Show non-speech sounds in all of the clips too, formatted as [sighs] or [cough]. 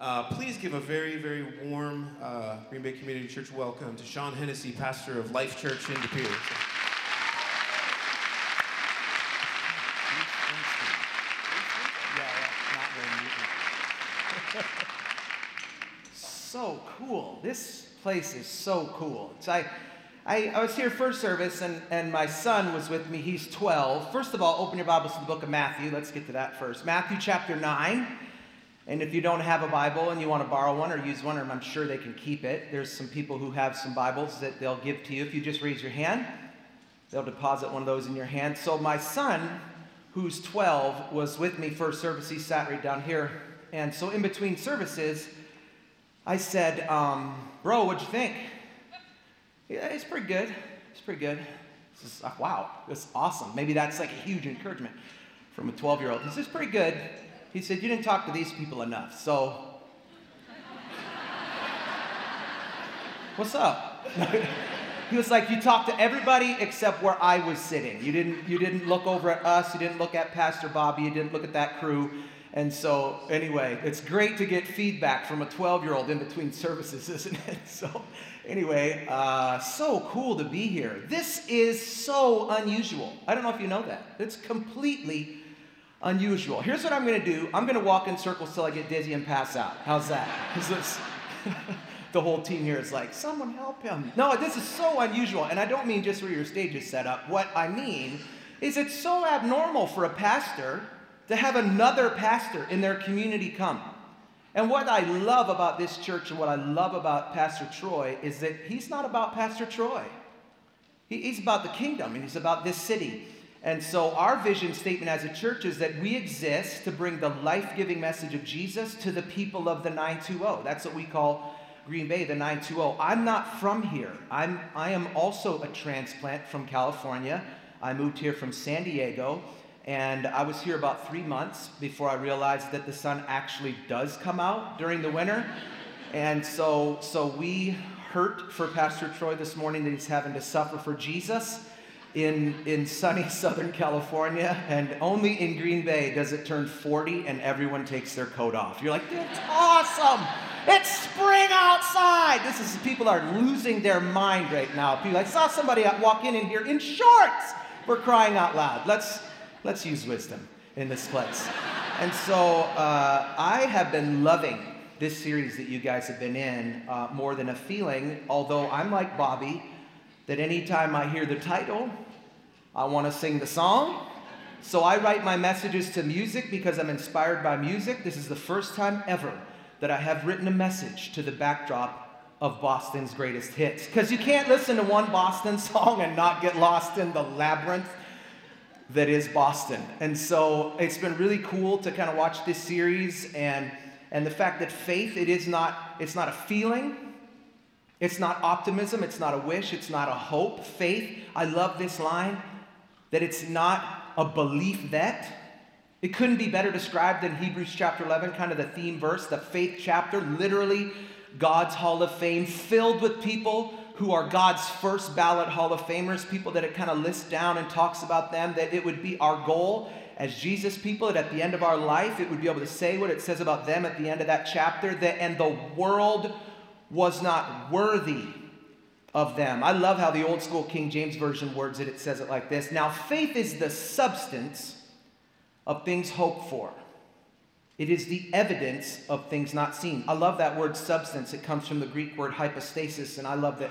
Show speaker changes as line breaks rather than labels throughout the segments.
Uh, please give a very, very warm uh, Green Bay Community Church welcome to Sean Hennessy, pastor of Life Church in De Pere. [laughs]
so cool. This place is so cool. So I, I, I, was here first service, and, and my son was with me. He's 12. First of all, open your Bibles to the book of Matthew. Let's get to that first. Matthew chapter 9. And if you don't have a Bible and you want to borrow one or use one, or I'm sure they can keep it, there's some people who have some Bibles that they'll give to you. If you just raise your hand, they'll deposit one of those in your hand. So my son, who's 12, was with me first service. He sat right down here. And so in between services, I said, um, Bro, what'd you think? Yeah, it's pretty good. It's pretty good. This uh, wow, that's awesome. Maybe that's like a huge encouragement from a 12 year old. This is Pretty good. He said, You didn't talk to these people enough. So, what's up? [laughs] he was like, You talked to everybody except where I was sitting. You didn't, you didn't look over at us. You didn't look at Pastor Bobby. You didn't look at that crew. And so, anyway, it's great to get feedback from a 12 year old in between services, [laughs] isn't it? So, anyway, uh, so cool to be here. This is so unusual. I don't know if you know that. It's completely unusual. Here's what I'm to do I'm to walk in circles till I get dizzy and pass out. How's that? [laughs] This, [laughs] the whole team here is like, someone help him. No, this is so unusual. And I don't mean just where your stage is set up. What I mean is it's so abnormal for a pastor to have another pastor in their community come. And what I love about this church and what I love about Pastor Troy is that he's not about Pastor Troy. he's about the kingdom and he's about this city. And so, our vision statement as a church is that we exist to bring the life giving message of Jesus to the people of the 920. That's what we call Green Bay, the 920. I'm not from here. I'm, I am also a transplant from California. I moved here from San Diego. And I was here about three months before I realized that the sun actually does come out during the winter. And so, so we hurt for Pastor Troy this morning that he's having to suffer for Jesus in, in sunny [laughs] Southern California. And only in Green Bay does it turn 40 and everyone takes their coat off. You're like, that's awesome. It's spring outside. This is people are losing their mind right now. People, I saw somebody walk in in here in shorts. We're crying out loud. Let's Let's use wisdom in this place. and so uh, I have been loving this series that you guys have been in uh, more than a feeling, although I'm like Bobby, that anytime I hear the title, I want to sing the song. So I write my messages to music because I'm inspired by music. This is the first time ever that I have written a message to the backdrop of Boston's greatest hits. Because you can't listen to one Boston [laughs] song and not get lost in the labyrinth that is Boston. And so it's been really cool to kind of watch this series and and the fact that faith it is not it's not a feeling. It's not optimism, it's not a wish, it's not a hope. Faith, I love this line that it's not a belief that it couldn't be better described than Hebrews chapter 11, kind of the theme verse, the faith chapter, literally God's hall of fame filled with people who are God's first ballot Hall of Famers, people that it kind of lists down and talks about them, that it would be our goal as Jesus people that at the end of our life, it would be able to say what it says about them at the end of that chapter, that and the world was not worthy of them. I love how the old school King James Version words it. It says it like this Now, faith is the substance of things hoped for. It is the evidence of things not seen. I love that word substance. It comes from the Greek word hypostasis, and I love that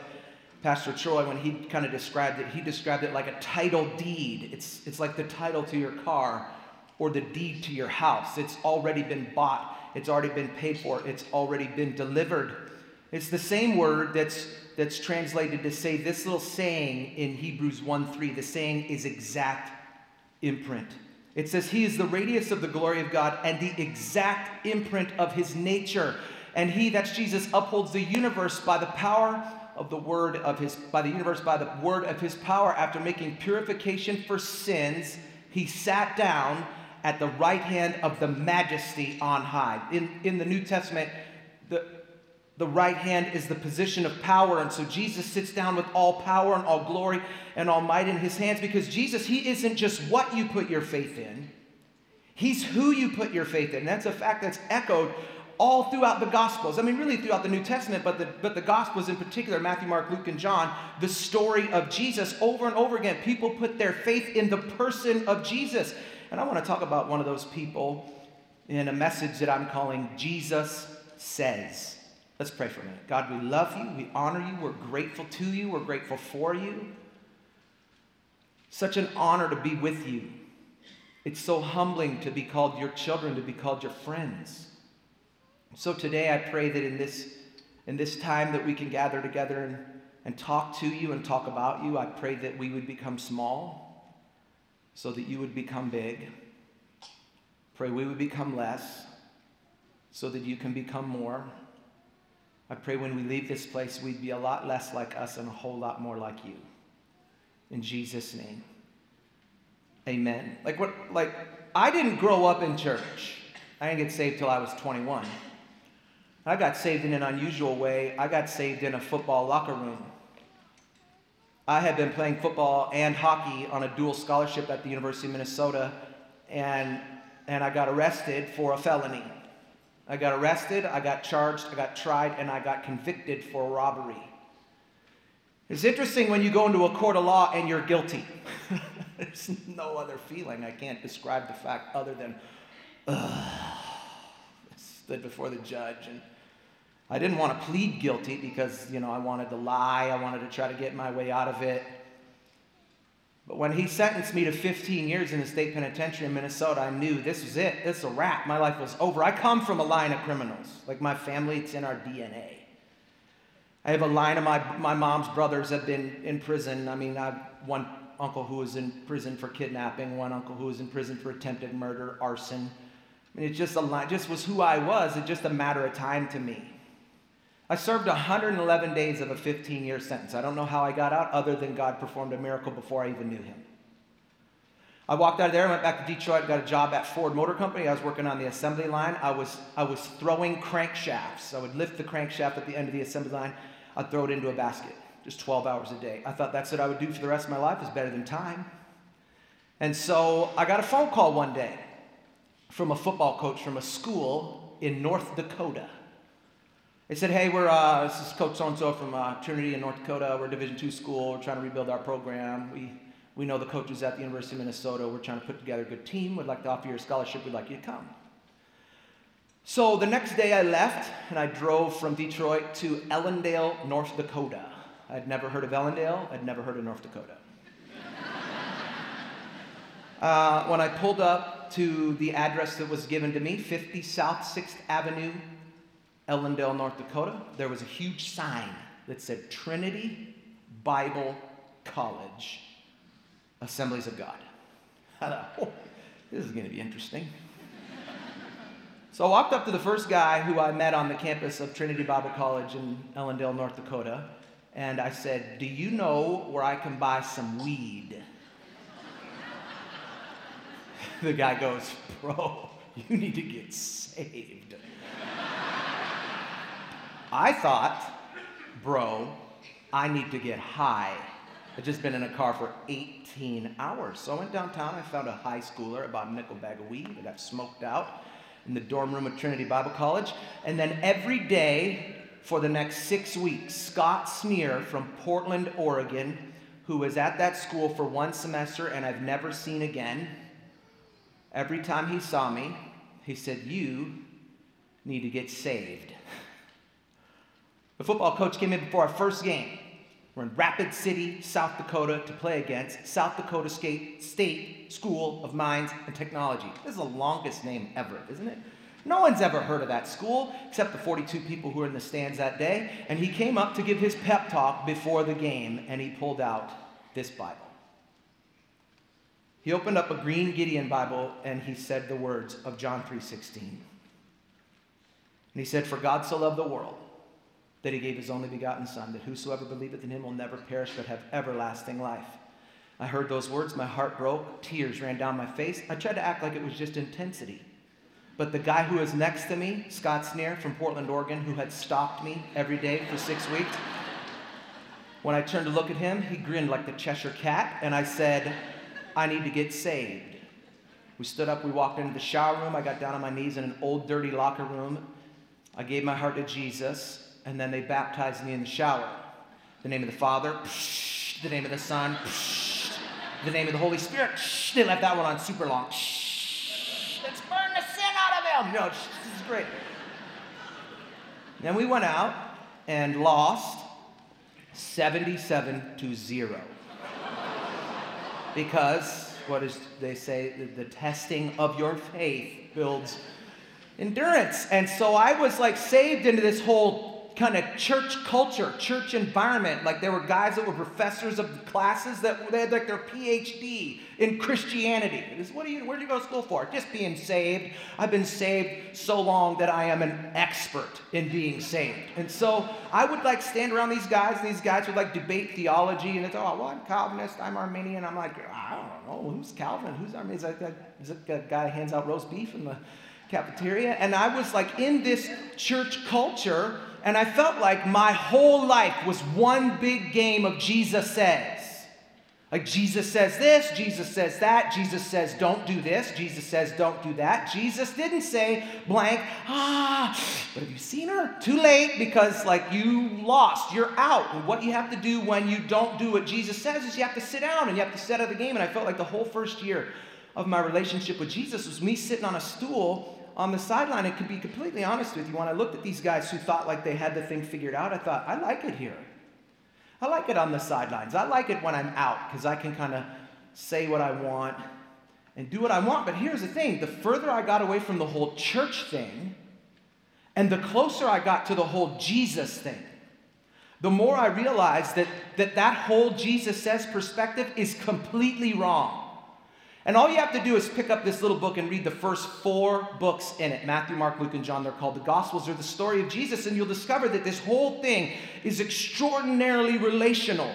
Pastor Troy, when he kind of described it, he described it like a title deed. It's, it's like the title to your car or the deed to your house. It's already been bought, it's already been paid for, it's already been delivered. It's the same word that's, that's translated to say this little saying in Hebrews 1 3. The saying is exact imprint. It says, He is the radius of the glory of God and the exact imprint of His nature. And He, that's Jesus, upholds the universe by the power of the word of his by the universe by the word of his power after making purification for sins he sat down at the right hand of the majesty on high in, in the new testament the right hand is the position of power and so jesus sits down with all power and all glory and all might in his hands because jesus he isn't just what you put your faith in he's who you put your faith in that's a fact that's echoed all throughout the Gospels. I mean, really throughout the New Testament, but the, but the Gospels in particular, Matthew, Mark, Luke, and John, the story of Jesus over and over again. People put their faith in the person of Jesus. And I want to talk about one of those people in a message that I'm calling Jesus Says. Let's pray for a minute. God, we love you. We honor you. We're grateful to you. We're grateful for you. Such an honor to be with you. It's so humbling to be called your children, to be called your friends. So today I pray that in this, in this time that we can gather together and, and talk to you and talk about you, I pray that we would become small so that you would become big. Pray we would become less so that you can become more. I pray when we leave this place, we'd be a lot less like us and a whole lot more like you. In Jesus' name. Amen. Like what like I didn't grow up in church. I didn't get saved till I was 21. I got saved in an unusual way. I got saved in a football locker room. I had been playing football and hockey on a dual scholarship at the University of Minnesota, and, and I got arrested for a felony. I got arrested, I got charged, I got tried, and I got convicted for robbery. It's interesting when you go into a court of law and you're guilty. [laughs] There's no other feeling. I can't describe the fact other than, ugh. stood before the judge and I didn't want to plead guilty because, you know, I wanted to lie. I wanted to try to get my way out of it. But when he sentenced me to 15 years in the state penitentiary in Minnesota, I knew this was it. This is a wrap. My life was over. I come from a line of criminals. Like my family, it's in our DNA. I have a line of my, my mom's brothers have been in prison. I mean, I have one uncle who was in prison for kidnapping, one uncle who was in prison for attempted murder, arson. I mean, it just, a line, just was who I was. It's just a matter of time to me. I served 111 days of a 15 year sentence. I don't know how I got out, other than God performed a miracle before I even knew Him. I walked out of there, went back to Detroit, got a job at Ford Motor Company. I was working on the assembly line. I was, I was throwing crankshafts. I would lift the crankshaft at the end of the assembly line, I'd throw it into a basket, just 12 hours a day. I thought that's what I would do for the rest of my life, is better than time. And so I got a phone call one day from a football coach from a school in North Dakota. They said, hey, we're, uh, this is Coach so-and-so from uh, Trinity in North Dakota. We're a Division II school. We're trying to rebuild our program. We, we know the coaches at the University of Minnesota. We're trying to put together a good team. We'd like to offer you a scholarship. We'd like you to come. So the next day I left and I drove from Detroit to Ellendale, North Dakota. I'd never heard of Ellendale. I'd never heard of North Dakota. [laughs] uh, when I pulled up to the address that was given to me, 50 South 6th Avenue, Ellendale, North Dakota, there was a huge sign that said Trinity Bible College, Assemblies of God. [laughs] I thought, oh, this is going to be interesting. so I walked up to the first guy who I met on the campus of Trinity Bible College in Ellendale, North Dakota, and I said, Do you know where I can buy some weed? [laughs] the guy goes, Bro, you need to get saved. I thought, bro, I need to get high. I'd just been in a car for 18 hours. So I went downtown. I found a high schooler, about a nickel bag of weed. I got smoked out in the dorm room at Trinity Bible College. And then every day for the next six weeks, Scott Sneer from Portland, Oregon, who was at that school for one semester and I've never seen again, every time he saw me, he said, You need to get saved. The football coach came in before our first game. We're in Rapid City, South Dakota to play against South Dakota State State School of Mines and Technology. This is the longest name ever, isn't it? No one's ever heard of that school except the 42 people who were in the stands that day. And he came up to give his pep talk before the game and he pulled out this Bible. He opened up a green Gideon Bible and he said the words of John 3:16. And he said, "For God so loved the world that he gave his only begotten Son, that whosoever believeth in him will never perish but have everlasting life. I heard those words, my heart broke, tears ran down my face. I tried to act like it was just intensity. But the guy who was next to me, Scott Sneer from Portland, Oregon, who had stalked me every day for six weeks, when I turned to look at him, he grinned like the Cheshire Cat, and I said, I need to get saved. We stood up, we walked into the shower room. I got down on my knees in an old, dirty locker room I gave my heart to Jesus, and then they baptized me in the shower. The name of the Father, the name of the Son, the name of the Holy Spirit. They left that one on super long. Let's burn the sin out of him. No, this is great. Then we went out and lost 77 to 0. because what is they say the, the testing of your faith builds endurance. And so I was like saved into this whole kind of church culture, church environment. Like there were guys that were professors of classes that they had like their PhD in Christianity. Was, what do you, where do you go to school for? Just being saved. I've been saved so long that I am an expert in being saved. And so I would like stand around these guys, and these guys would like debate theology, and it's, oh, well, I'm Calvinist, I'm Arminian. I'm like, I don't know, who's Calvin? Who's Arminian? Is that, is that guy hands out roast beef in the cafeteria? And I was like in this church culture and I felt like my whole life was one big game of Jesus says. Like Jesus says this, Jesus says that, Jesus says don't do this, Jesus says don't do that. Jesus didn't say blank, ah, but have you seen her? Too late because like you lost, you're out. And what you have to do when you don't do what Jesus says is you have to sit down and you have to set out the game. And I felt like the whole first year of my relationship with Jesus was me sitting on a stool on the sideline, and to be completely honest with you, when I looked at these guys who thought like they had the thing figured out, I thought, I like it here. I like it on the sidelines. I like it when I'm out because I can kind of say what I want and do what I want. But here's the thing the further I got away from the whole church thing, and the closer I got to the whole Jesus thing, the more I realized that that, that whole Jesus says perspective is completely wrong. And all you have to do is pick up this little book and read the first four books in it Matthew, Mark, Luke, and John. They're called the Gospels or the story of Jesus. And you'll discover that this whole thing is extraordinarily relational.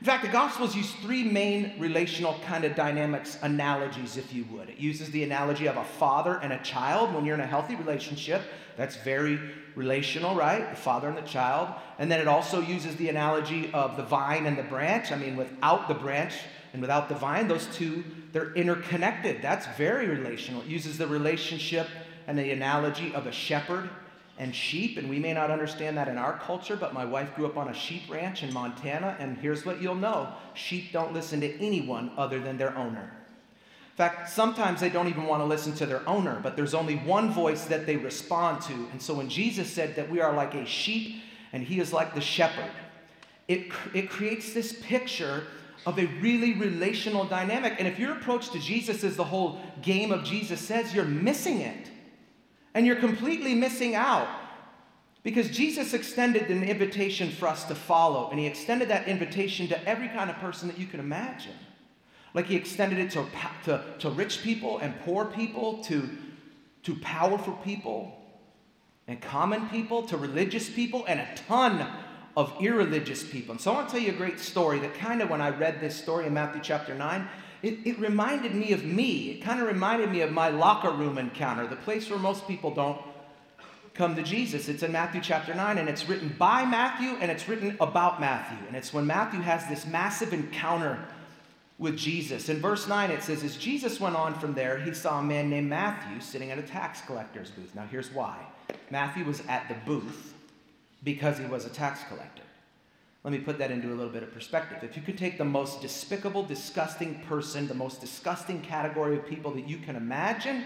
In fact, the Gospels use three main relational kind of dynamics analogies, if you would. It uses the analogy of a father and a child when you're in a healthy relationship. That's very relational, right? The father and the child. And then it also uses the analogy of the vine and the branch. I mean, without the branch, and without the vine, those two, they're interconnected. That's very relational. It uses the relationship and the analogy of a shepherd and sheep, and we may not understand that in our culture, but my wife grew up on a sheep ranch in Montana, and here's what you'll know sheep don't listen to anyone other than their owner. In fact, sometimes they don't even want to listen to their owner, but there's only one voice that they respond to. And so when Jesus said that we are like a sheep and he is like the shepherd, it, it creates this picture of a really relational dynamic. And if your approach to Jesus is the whole game of Jesus says, you're missing it. And you're completely missing out. Because Jesus extended an invitation for us to follow, and he extended that invitation to every kind of person that you can imagine. Like he extended it to, to, to rich people and poor people, to, to powerful people and common people, to religious people, and a ton of irreligious people. And so I want to tell you a great story that kind of, when I read this story in Matthew chapter 9, it, it reminded me of me. It kind of reminded me of my locker room encounter, the place where most people don't come to Jesus. It's in Matthew chapter 9, and it's written by Matthew and it's written about Matthew. And it's when Matthew has this massive encounter with Jesus. In verse 9, it says, As Jesus went on from there, he saw a man named Matthew sitting at a tax collector's booth. Now, here's why Matthew was at the booth because he was a tax collector. Let me put that into a little bit of perspective. If you could take the most despicable, disgusting person, the most disgusting category of people that you can imagine,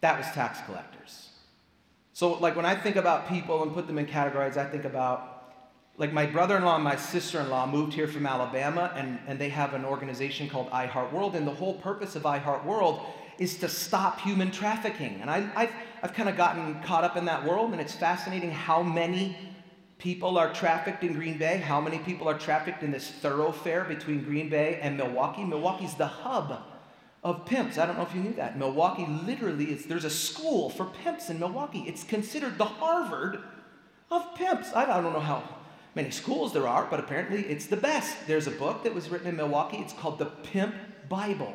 that was tax collectors. So, like when I think about people and put them in categories, I think about like my brother-in-law and my sister-in-law moved here from Alabama, and, and they have an organization called I Heart World, and the whole purpose of I Heart World is to stop human trafficking. And I, have I've kind of gotten caught up in that world, and it's fascinating how many people are trafficked in Green Bay, how many people are trafficked in this thoroughfare between Green Bay and Milwaukee. Milwaukee's the hub of pimps. I don't know if you knew that. Milwaukee literally is, there's a school for pimps in Milwaukee. It's considered the Harvard of pimps. I don't know how many schools there are, but apparently it's the best. There's a book that was written in Milwaukee. It's called The Pimp Bible.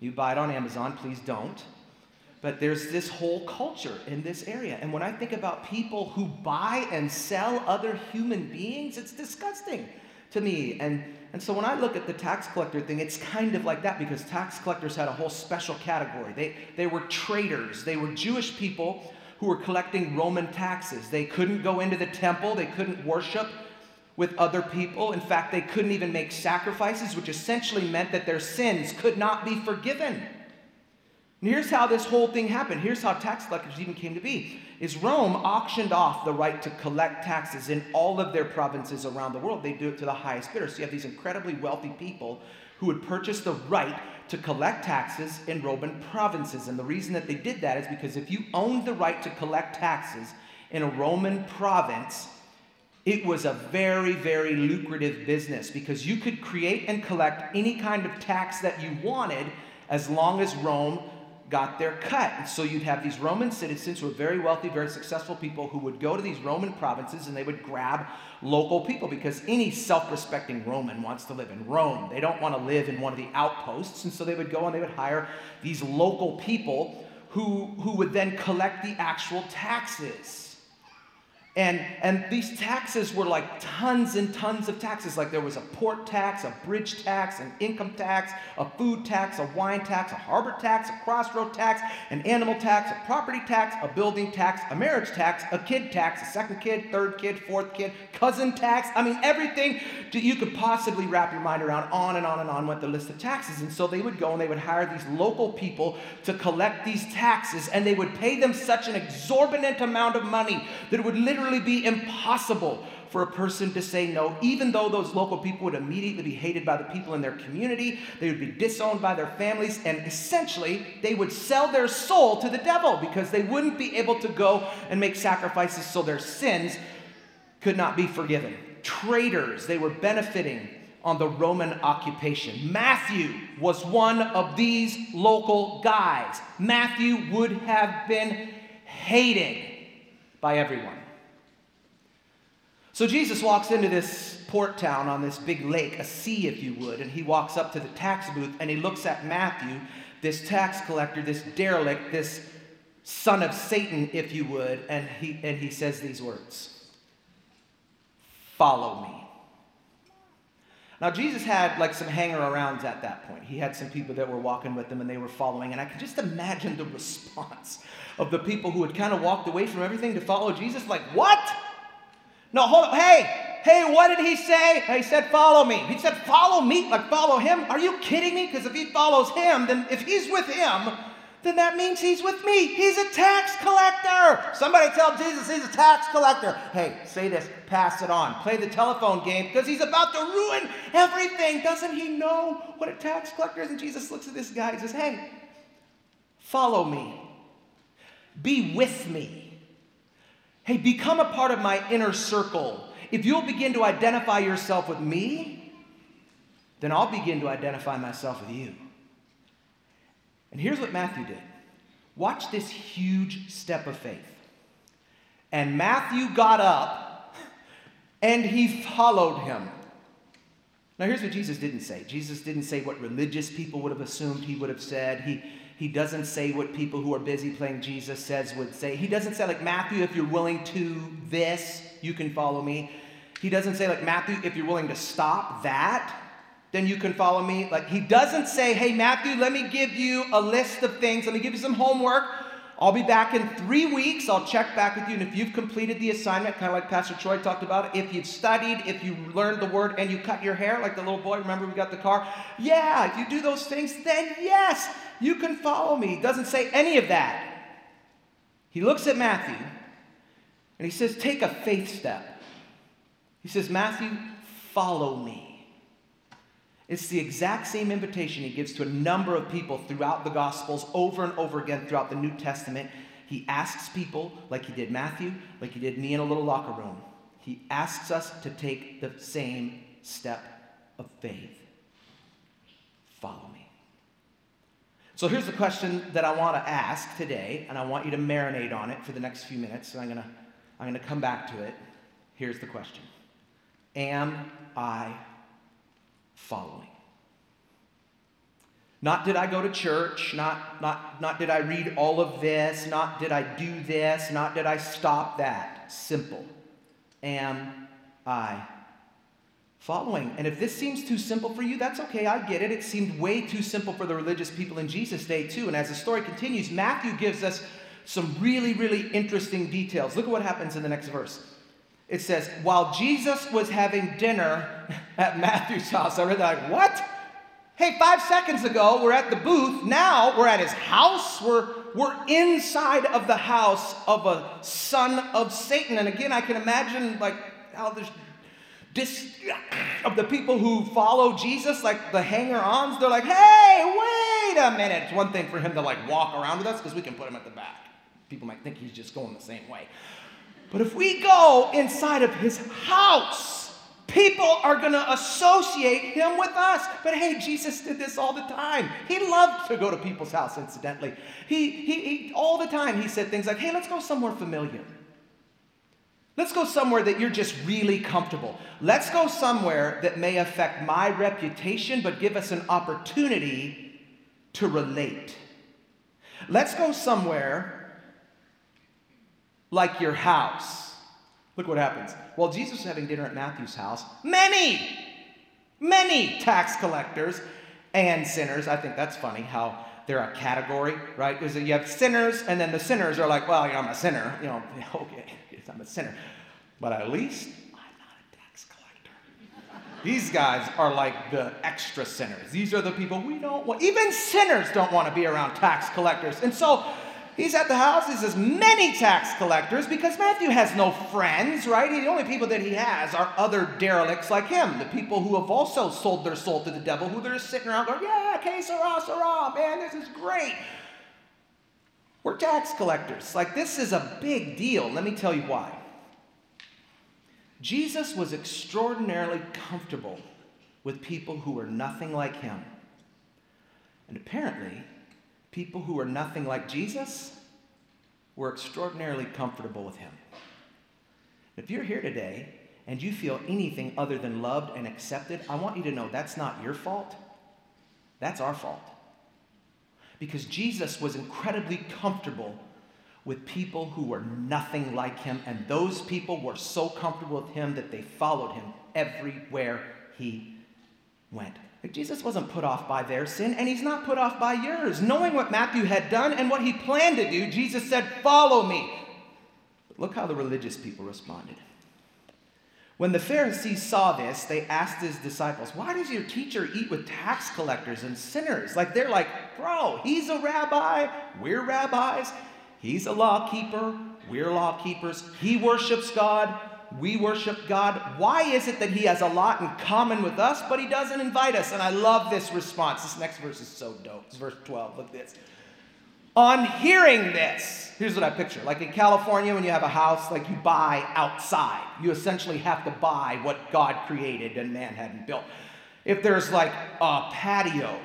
You buy it on Amazon, please don't. But there's this whole culture in this area. And when I think about people who buy and sell other human beings, it's disgusting to me. And, and so when I look at the tax collector thing, it's kind of like that because tax collectors had a whole special category. They, they were traitors, they were Jewish people who were collecting Roman taxes. They couldn't go into the temple, they couldn't worship with other people. In fact, they couldn't even make sacrifices, which essentially meant that their sins could not be forgiven. And here's how this whole thing happened. Here's how tax collectors even came to be. Is Rome auctioned off the right to collect taxes in all of their provinces around the world. They do it to the highest bidder. So you have these incredibly wealthy people who would purchase the right to collect taxes in Roman provinces. And the reason that they did that is because if you owned the right to collect taxes in a Roman province, it was a very, very lucrative business because you could create and collect any kind of tax that you wanted as long as Rome got their cut. So you'd have these Roman citizens who were very wealthy, very successful people who would go to these Roman provinces and they would grab local people because any self respecting Roman wants to live in Rome. They don't want to live in one of the outposts. And so they would go and they would hire these local people who, who would then collect the actual taxes. And, and these taxes were like tons and tons of taxes. Like there was a port tax, a bridge tax, an income tax, a food tax, a wine tax, a harbor tax, a crossroad tax, an animal tax, a property tax, a building tax, a marriage tax, a kid tax, a second kid, third kid, fourth kid, cousin tax. I mean, everything that you could possibly wrap your mind around, on and on and on went the list of taxes. And so they would go and they would hire these local people to collect these taxes, and they would pay them such an exorbitant amount of money that it would literally literally be impossible for a person to say no, even though those local people would immediately be hated by the people in their community, they would be disowned by their families, and essentially they would sell their soul to the devil because they wouldn't be able to go and make sacrifices so their sins could not be forgiven. Traitors, they were benefiting on the Roman occupation. Matthew was one of these local guys. Matthew would have been hated by everyone. So Jesus walks into this port town on this big lake, a sea, if you would, and he walks up to the tax booth and he looks at Matthew, this tax collector, this derelict, this son of Satan, if you would, and he, and he says these words Follow me. Now, Jesus had like some hanger arounds at that point. He had some people that were walking with him and they were following. And I can just imagine the response of the people who had kind of walked away from everything to follow Jesus like, What? No, hold on. Hey, hey, what did he say? He said, follow me. He said, follow me? Like, follow him? Are you kidding me? Because if he follows him, then if he's with him, then that means he's with me. He's a tax collector. Somebody tell Jesus he's a tax collector. Hey, say this, pass it on. Play the telephone game because he's about to ruin everything. Doesn't he know what a tax collector is? And Jesus looks at this guy and says, Hey, follow me. Be with me. Hey, become a part of my inner circle. If you'll begin to identify yourself with me, then I'll begin to identify myself with you. And here's what Matthew did watch this huge step of faith. And Matthew got up and he followed him. Now, here's what Jesus didn't say Jesus didn't say what religious people would have assumed he would have said. He, he doesn't say what people who are busy playing Jesus says would say. He doesn't say, like, Matthew, if you're willing to this, you can follow me. He doesn't say, like, Matthew, if you're willing to stop that, then you can follow me. Like, he doesn't say, hey, Matthew, let me give you a list of things. Let me give you some homework. I'll be back in three weeks. I'll check back with you. And if you've completed the assignment, kind of like Pastor Troy talked about, if you've studied, if you learned the word and you cut your hair, like the little boy, remember we got the car? Yeah, if you do those things, then yes, you can follow me. He doesn't say any of that. He looks at Matthew and he says, Take a faith step. He says, Matthew, follow me. It's the exact same invitation he gives to a number of people throughout the Gospels over and over again throughout the New Testament. He asks people, like he did Matthew, like he did me in a little locker room, he asks us to take the same step of faith. Follow me. So here's the question that I want to ask today, and I want you to marinate on it for the next few minutes. So I'm going to I'm going to come back to it. Here's the question Am I following? Not did I go to church, not, not, not did I read all of this, not did I do this, not did I stop that. Simple. Am I following. And if this seems too simple for you, that's okay. I get it. It seemed way too simple for the religious people in Jesus' day, too. And as the story continues, Matthew gives us some really, really interesting details. Look at what happens in the next verse. It says, While Jesus was having dinner [laughs] at Matthew's house, I read that like, what? Hey, five seconds ago, we're at the booth. Now we're at his house. We're, we're inside of the house of a son of Satan. And again, I can imagine like how this of the people who follow Jesus, like the hanger-ons, they're like, hey, wait a minute. It's one thing for him to like walk around with us because we can put him at the back. People might think he's just going the same way. But if we go inside of his house, People are going to associate him with us. But hey, Jesus did this all the time. He loved to go to people's house, incidentally. He, he, he, all the time, he said things like, hey, let's go somewhere familiar. Let's go somewhere that you're just really comfortable. Let's go somewhere that may affect my reputation, but give us an opportunity to relate. Let's go somewhere like your house Look what happens. While Jesus was having dinner at Matthew's house, many, many tax collectors and sinners, I think that's funny how they're a category, right? Because you have sinners, and then the sinners are like, well, I'm a sinner. You know, [laughs] okay, I'm a sinner. But at least I'm not a tax collector. These guys are like the extra sinners. These are the people we don't want. Even sinners don't want to be around tax collectors. And so He's at the house. He says, many tax collectors, because Matthew has no friends, right? The only people that he has are other derelicts like him, the people who have also sold their soul to the devil, who they're just sitting around going, yeah, que sera, sera, man, this is great. We're tax collectors. Like, this is a big deal. Let me tell you why. Jesus was extraordinarily comfortable with people who were nothing like him. And apparently, people who are nothing like Jesus were extraordinarily comfortable with him. If you're here today and you feel anything other than loved and accepted, I want you to know that's not your fault. That's our fault. Because Jesus was incredibly comfortable with people who were nothing like him, and those people were so comfortable with him that they followed him everywhere he went. Jesus wasn't put off by their sin, and he's not put off by yours. Knowing what Matthew had done and what he planned to do, Jesus said, Follow me. But look how the religious people responded. When the Pharisees saw this, they asked his disciples, Why does your teacher eat with tax collectors and sinners? Like they're like, Bro, he's a rabbi, we're rabbis. He's a law keeper, we're law keepers. He worships God, we worship God. Why is it that He has a lot in common with us, but He doesn't invite us? And I love this response. This next verse is so dope. It's verse 12. Look at this. On hearing this, here's what I picture. Like in California, when you have a house, like you buy outside, you essentially have to buy what God created and man hadn't built. If there's like a patio,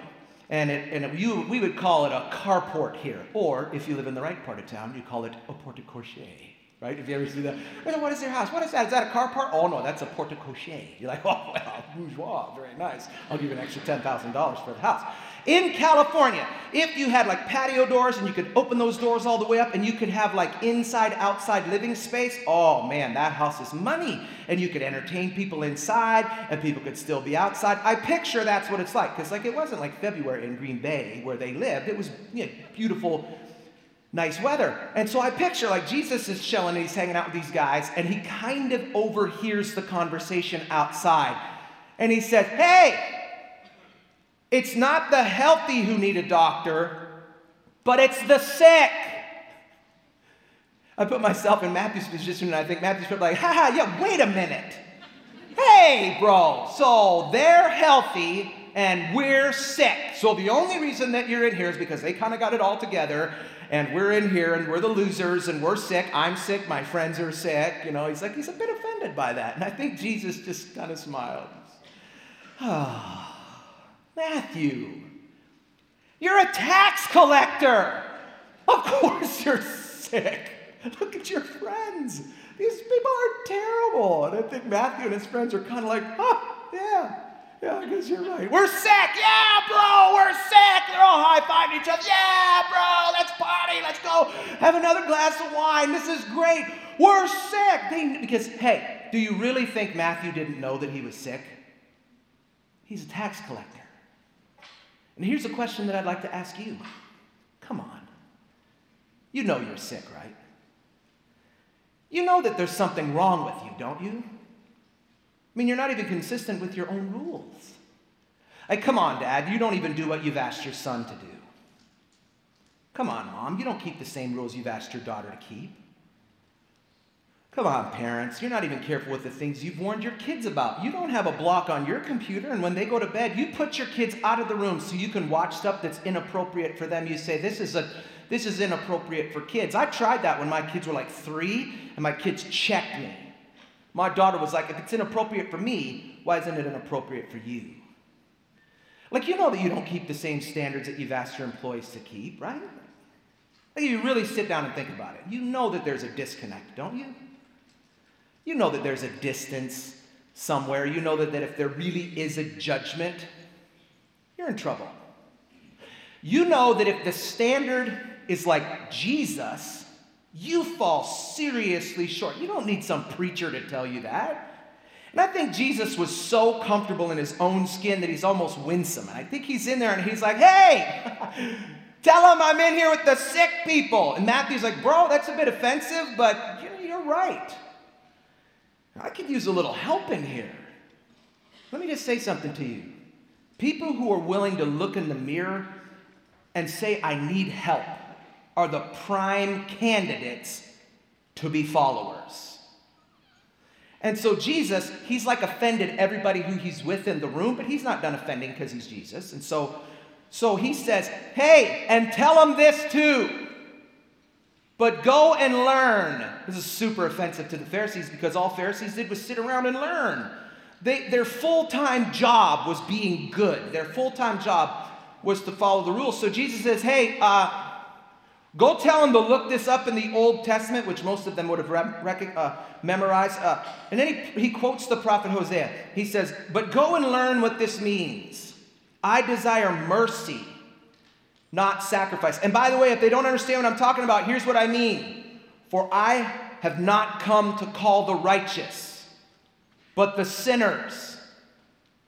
and, it, and it, you, we would call it a carport here, or if you live in the right part of town, you call it a porte cochere right? If you ever see that, what is your house? What is that? Is that a car part? Oh no, that's a porte cochere. You're like, [laughs] oh well, bourgeois, very nice. I'll give you an extra ten thousand dollars for the house. In California, if you had like patio doors and you could open those doors all the way up and you could have like inside outside living space, oh man, that house is money. And you could entertain people inside and people could still be outside. I picture that's what it's like because like it wasn't like February in Green Bay where they lived. It was you know, beautiful nice weather. And so I picture like Jesus is chilling and he's hanging out with these guys, and he kind of overhears the conversation outside. And he says, Hey, it's not the healthy who need a doctor, but it's the sick. I put myself in Matthew's position and I think Matthew's probably like, ha ha, yeah, wait a minute. Hey, bro, so they're healthy and we're sick. So the only reason that you're in here is because they kind of got it all together and we're in here and we're the losers and we're sick. I'm sick. My friends are sick. You know, he's like, he's a bit offended by that. And I think Jesus just kind of smiled. Oh, [sighs] Matthew, you're a tax collector. Of course you're sick. Look at your friends. These people are terrible. And I think Matthew and his friends are kind of like, oh, yeah, yeah, I guess you're right. We're sick. Yeah, bro, we're sick. They're all high fiving each other. Yeah, bro, let's party. Let's go have another glass of wine. This is great. We're sick. They, because, hey, do you really think Matthew didn't know that he was sick? He's a tax collector. And here's a question that I'd like to ask you. Come on. You know you're sick, right? You know that there's something wrong with you, don't you? I mean, you're not even consistent with your own rules. Like, come on, Dad, you don't even do what you've asked your son to do. Come on, Mom, you don't keep the same rules you've asked your daughter to keep. Come on, parents, you're not even careful with the things you've warned your kids about. You don't have a block on your computer, and when they go to bed, you put your kids out of the room so you can watch stuff that's inappropriate for them. You say, This is a this is inappropriate for kids. I tried that when my kids were like three, and my kids checked me. My daughter was like, if it's inappropriate for me, why isn't it inappropriate for you? Like, you know that you don't keep the same standards that you've asked your employees to keep, right? Like, you really sit down and think about it. You know that there's a disconnect, don't you? You know that there's a distance somewhere. You know that, that if there really is a judgment, you're in trouble. You know that if the standard is like Jesus, you fall seriously short. You don't need some preacher to tell you that. And I think Jesus was so comfortable in his own skin that he's almost winsome. And I think he's in there and he's like, hey, [laughs] tell him I'm in here with the sick people. And Matthew's like, bro, that's a bit offensive, but you're right. I could use a little help in here. Let me just say something to you. People who are willing to look in the mirror and say, I need help, are the prime candidates to be followers. And so Jesus, he's like offended everybody who he's with in the room, but he's not done offending because he's Jesus. And so, so he says, Hey, and tell them this too. But go and learn. This is super offensive to the Pharisees because all Pharisees did was sit around and learn. They, their full time job was being good, their full time job was to follow the rules. So Jesus says, Hey, uh, Go tell them to look this up in the Old Testament, which most of them would have rec- uh, memorized. Uh, and then he, he quotes the prophet Hosea. He says, But go and learn what this means. I desire mercy, not sacrifice. And by the way, if they don't understand what I'm talking about, here's what I mean. For I have not come to call the righteous, but the sinners.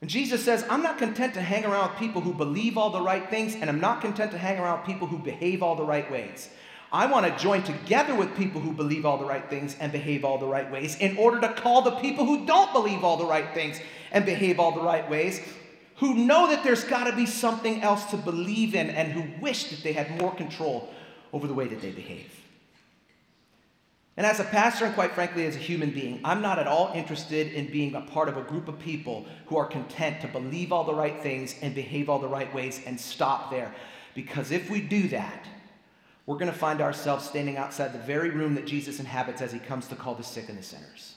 And Jesus says, I'm not content to hang around with people who believe all the right things, and I'm not content to hang around with people who behave all the right ways. I want to join together with people who believe all the right things and behave all the right ways in order to call the people who don't believe all the right things and behave all the right ways, who know that there's got to be something else to believe in and who wish that they had more control over the way that they behave. And as a pastor, and quite frankly, as a human being, I'm not at all interested in being a part of a group of people who are content to believe all the right things and behave all the right ways and stop there. Because if we do that, we're going to find ourselves standing outside the very room that Jesus inhabits as he comes to call the sick and the sinners.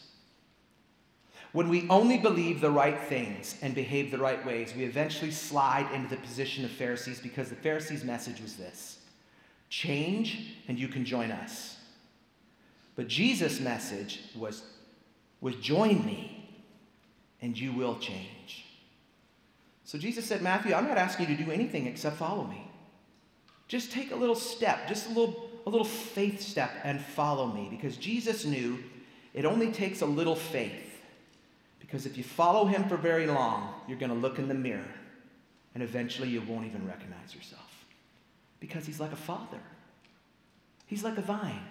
When we only believe the right things and behave the right ways, we eventually slide into the position of Pharisees because the Pharisees' message was this change and you can join us. But Jesus' message was, was join me and you will change. So Jesus said, Matthew, I'm not asking you to do anything except follow me. Just take a little step, just a little, a little faith step and follow me. Because Jesus knew it only takes a little faith. Because if you follow him for very long, you're going to look in the mirror and eventually you won't even recognize yourself. Because he's like a father, he's like a vine.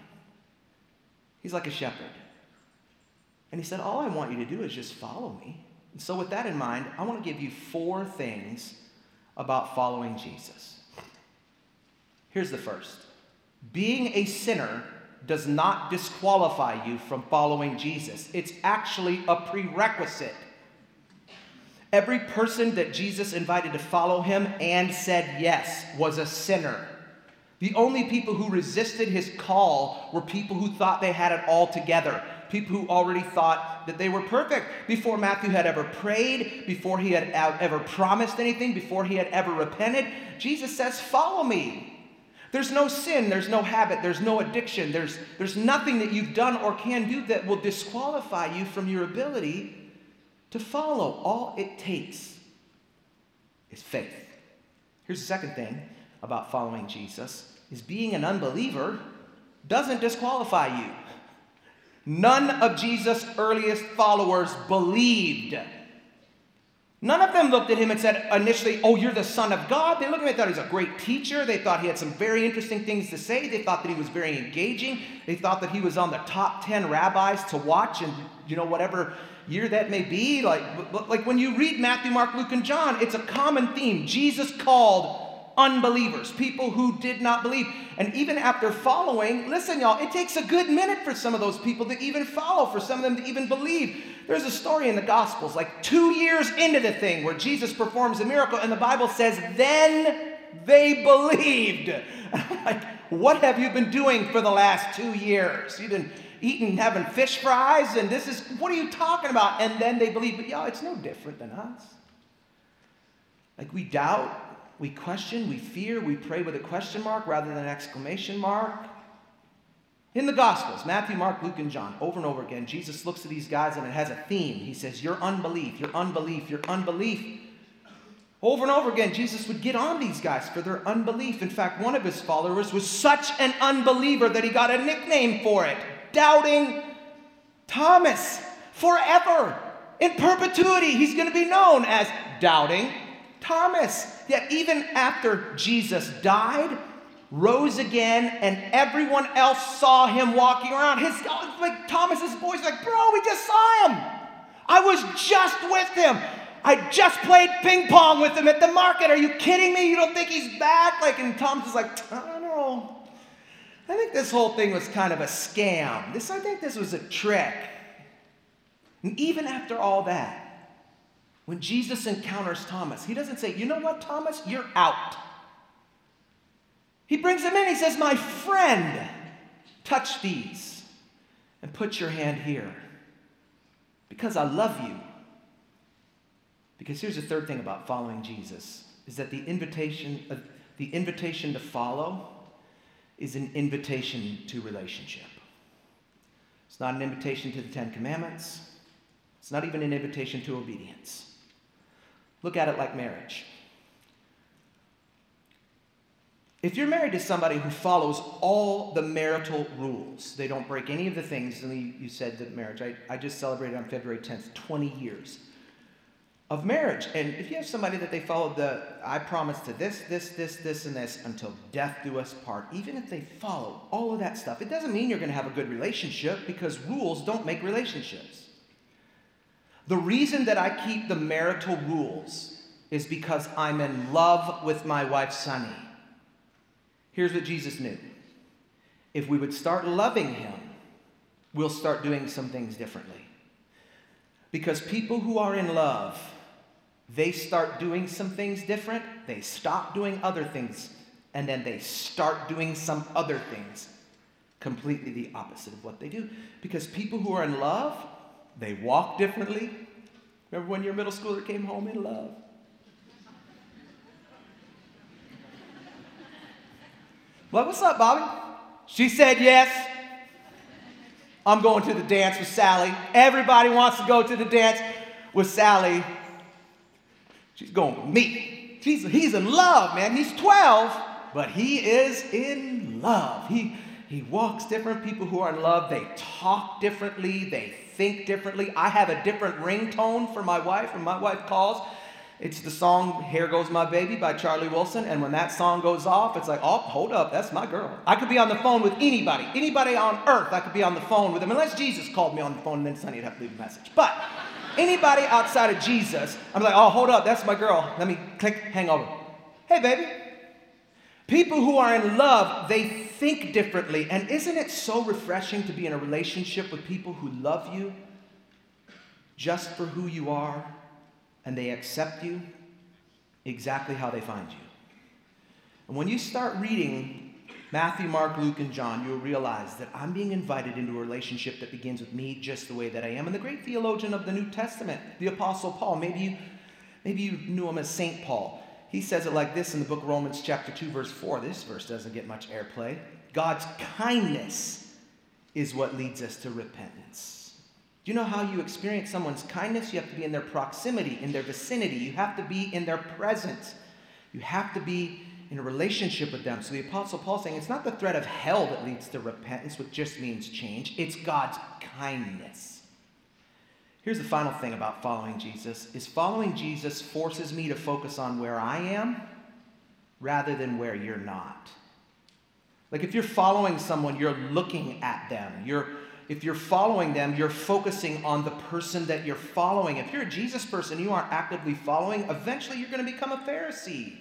He's like a shepherd. And he said, All I want you to do is just follow me. And so, with that in mind, I want to give you four things about following Jesus. Here's the first being a sinner does not disqualify you from following Jesus, it's actually a prerequisite. Every person that Jesus invited to follow him and said yes was a sinner. The only people who resisted his call were people who thought they had it all together, people who already thought that they were perfect before Matthew had ever prayed, before he had ever promised anything, before he had ever repented. Jesus says, Follow me. There's no sin, there's no habit, there's no addiction, there's, there's nothing that you've done or can do that will disqualify you from your ability to follow. All it takes is faith. Here's the second thing about following Jesus is being an unbeliever doesn't disqualify you. None of Jesus' earliest followers believed. None of them looked at him and said initially, Oh, you're the Son of God. They looked at him and thought he was a great teacher. They thought he had some very interesting things to say. They thought that he was very engaging. They thought that he was on the top 10 rabbis to watch and, you know, whatever year that may be. Like, like when you read Matthew, Mark, Luke, and John, it's a common theme. Jesus called unbelievers, people who did not believe. And even after following, listen, y'all, it takes a good minute for some of those people to even follow, for some of them to even believe. There's a story in the Gospels, like two years into the thing, where Jesus performs a miracle, and the Bible says, then they believed. [laughs] like, what have you been doing for the last two years? You've been eating, having fish fries, and this is, what are you talking about? And then they believe, but y'all, it's no different than us. Like, we doubt, we question, we fear, we pray with a question mark rather than an exclamation mark. In the Gospels, Matthew, Mark, Luke, and John, over and over again, Jesus looks at these guys and it has a theme. He says, Your unbelief, your unbelief, your unbelief. Over and over again, Jesus would get on these guys for their unbelief. In fact, one of his followers was such an unbeliever that he got a nickname for it Doubting Thomas. Forever, in perpetuity, he's going to be known as Doubting Thomas. Yet, even after Jesus died, rose again, and everyone else saw him walking around. His like Thomas's boys like, bro, we just saw him. I was just with him. I just played ping pong with him at the market. Are you kidding me? You don't think he's back? Like, and Thomas is like, I don't know. I think this whole thing was kind of a scam. This, I think this was a trick. And even after all that, when Jesus encounters Thomas, he doesn't say, You know what, Thomas? You're out. He brings him in. He says, My friend, touch these and put your hand here because I love you. Because here's the third thing about following Jesus is that the invitation, uh, the invitation to follow is an invitation to relationship. It's not an invitation to the Ten Commandments. It's not even an invitation to obedience. Look at it like marriage. If you're married to somebody who follows all the marital rules, they don't break any of the things, and you said that marriage, I, I just celebrated on February 10th 20 years of marriage. And if you have somebody that they follow the, I promise to this, this, this, this, and this until death do us part, even if they follow all of that stuff, it doesn't mean you're going to have a good relationship because rules don't make relationships. The reason that I keep the marital rules is because I'm in love with my wife, Sunny. Here's what Jesus knew if we would start loving him, we'll start doing some things differently. Because people who are in love, they start doing some things different, they stop doing other things, and then they start doing some other things completely the opposite of what they do. Because people who are in love, they walk differently. Remember when your middle schooler came home in love? What, what's up, Bobby? She said yes. I'm going to the dance with Sally. Everybody wants to go to the dance with Sally. She's going with me. He's in love, man. He's 12, but he is in love. He, he walks different. People who are in love, they talk differently, they think differently. I have a different ringtone for my wife when my wife calls. It's the song Here Goes My Baby by Charlie Wilson. And when that song goes off, it's like, oh, hold up, that's my girl. I could be on the phone with anybody, anybody on earth, I could be on the phone with them, unless Jesus called me on the phone and then Sonny would have to leave a message. But anybody outside of Jesus, I'm like, oh, hold up, that's my girl. Let me click, hang over. Hey, baby. People who are in love, they think differently. And isn't it so refreshing to be in a relationship with people who love you just for who you are? and they accept you exactly how they find you. And when you start reading Matthew, Mark, Luke, and John, you'll realize that I'm being invited into a relationship that begins with me just the way that I am. And the great theologian of the New Testament, the Apostle Paul, maybe you, maybe you knew him as St. Paul. He says it like this in the book of Romans chapter 2, verse 4. This verse doesn't get much airplay. God's kindness is what leads us to repentance. Do you know how you experience someone's kindness? You have to be in their proximity, in their vicinity. You have to be in their presence. You have to be in a relationship with them. So the Apostle Paul saying it's not the threat of hell that leads to repentance, which just means change, it's God's kindness. Here's the final thing about following Jesus is following Jesus forces me to focus on where I am rather than where you're not. Like if you're following someone, you're looking at them. You're if you're following them, you're focusing on the person that you're following. If you're a Jesus person, you aren't actively following, eventually you're going to become a Pharisee.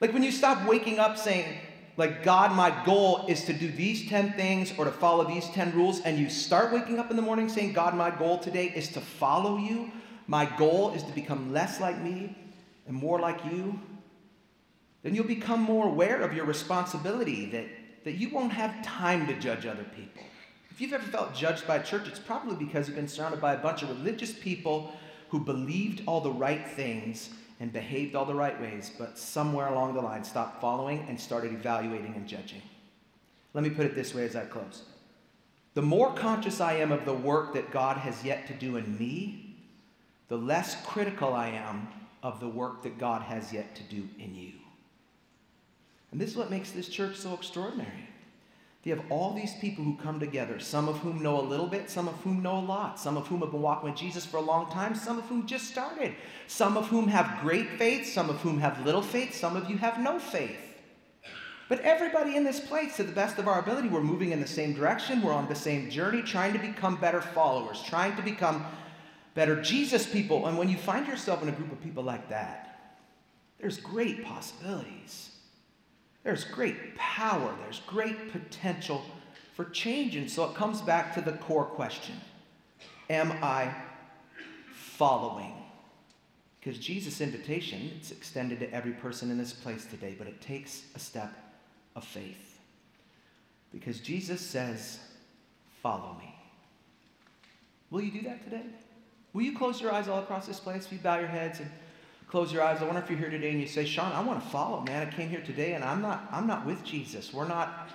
Like when you stop waking up saying, like, God, my goal is to do these 10 things or to follow these 10 rules, and you start waking up in the morning saying, God, my goal today is to follow you, my goal is to become less like me and more like you, then you'll become more aware of your responsibility that, that you won't have time to judge other people. If you've ever felt judged by a church, it's probably because you've been surrounded by a bunch of religious people who believed all the right things and behaved all the right ways, but somewhere along the line stopped following and started evaluating and judging. Let me put it this way as I close. The more conscious I am of the work that God has yet to do in me, the less critical I am of the work that God has yet to do in you. And this is what makes this church so extraordinary. You have all these people who come together, some of whom know a little bit, some of whom know a lot, some of whom have been walking with Jesus for a long time, some of whom just started, some of whom have great faith, some of whom have little faith, some of you have no faith. But everybody in this place, to the best of our ability, we're moving in the same direction, we're on the same journey, trying to become better followers, trying to become better Jesus people. And when you find yourself in a group of people like that, there's great possibilities. There's great power, there's great potential for change. And so it comes back to the core question Am I following? Because Jesus' invitation, it's extended to every person in this place today, but it takes a step of faith. Because Jesus says, Follow me. Will you do that today? Will you close your eyes all across this place? Will you bow your heads and close your eyes. I wonder if you're here today and you say, Sean, I want to follow, man. I came here today and I'm not, I'm not with Jesus. We're not,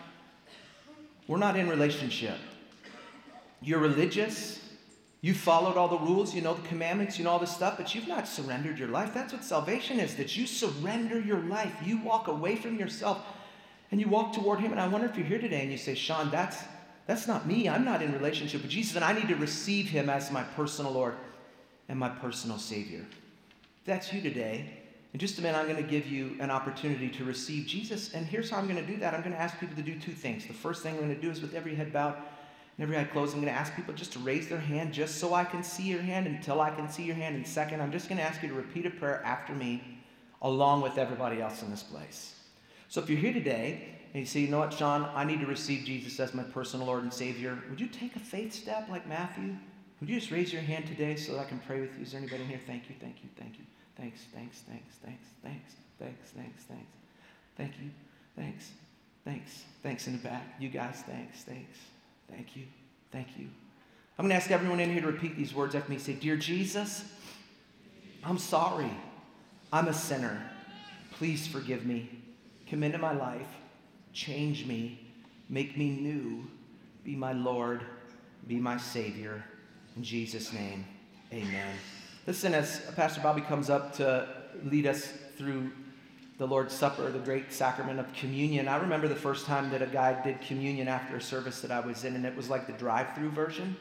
we're not in relationship. You're religious. You followed all the rules, you know the commandments, you know all this stuff, but you've not surrendered your life. That's what salvation is, that you surrender your life. You walk away from yourself and you walk toward him. And I wonder if you're here today and you say, Sean, that's that's not me. I'm not in relationship with Jesus, and I need to receive him as my personal Lord and my personal Savior that's you today, in just a minute, I'm going to give you an opportunity to receive Jesus. And here's how I'm going to do that. I'm going to ask people to do two things. The first thing I'm going to do is with every head bowed and every eye closed, I'm going to ask people just to raise their hand just so I can see your hand until I can see your hand. And second, I'm just going to ask you to repeat a prayer after me along with everybody else in this place. So if you're here today and you say, you know what, Sean, I need to receive Jesus as my personal Lord and Savior, would you take a faith step like Matthew? Would you just raise your hand today so that I can pray with you? Is there anybody in here? Thank you, thank you, thank you. Thanks, thanks, thanks, thanks, thanks, thanks, thanks, thanks. Thank you, thanks, thanks, thanks in the back. You guys, thanks, thanks, thank you, thank you. I'm going to ask everyone in here to repeat these words after me. Say, Dear Jesus, I'm sorry. I'm a sinner. Please forgive me. Come into my life. Change me. Make me new. Be my Lord. Be my Savior. In Jesus' name, amen. Listen, as Pastor Bobby comes up to lead us through the Lord's Supper, the great sacrament of communion, I remember the first time that a guy did communion after a service that I was in, and it was like the drive through version.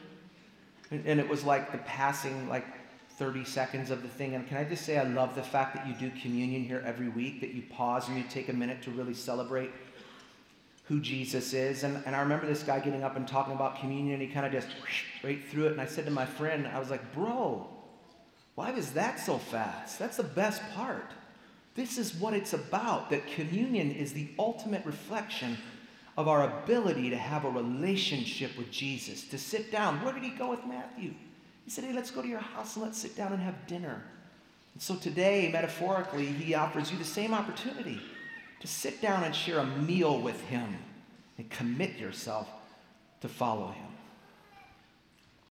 And it was like the passing, like 30 seconds of the thing. And can I just say, I love the fact that you do communion here every week, that you pause and you take a minute to really celebrate who Jesus is. And, and I remember this guy getting up and talking about communion, and he kind of just right through it. And I said to my friend, I was like, Bro, why was that so fast? That's the best part. This is what it's about that communion is the ultimate reflection of our ability to have a relationship with Jesus, to sit down. Where did he go with Matthew? He said, Hey, let's go to your house and let's sit down and have dinner. And so today, metaphorically, he offers you the same opportunity to sit down and share a meal with him and commit yourself to follow him.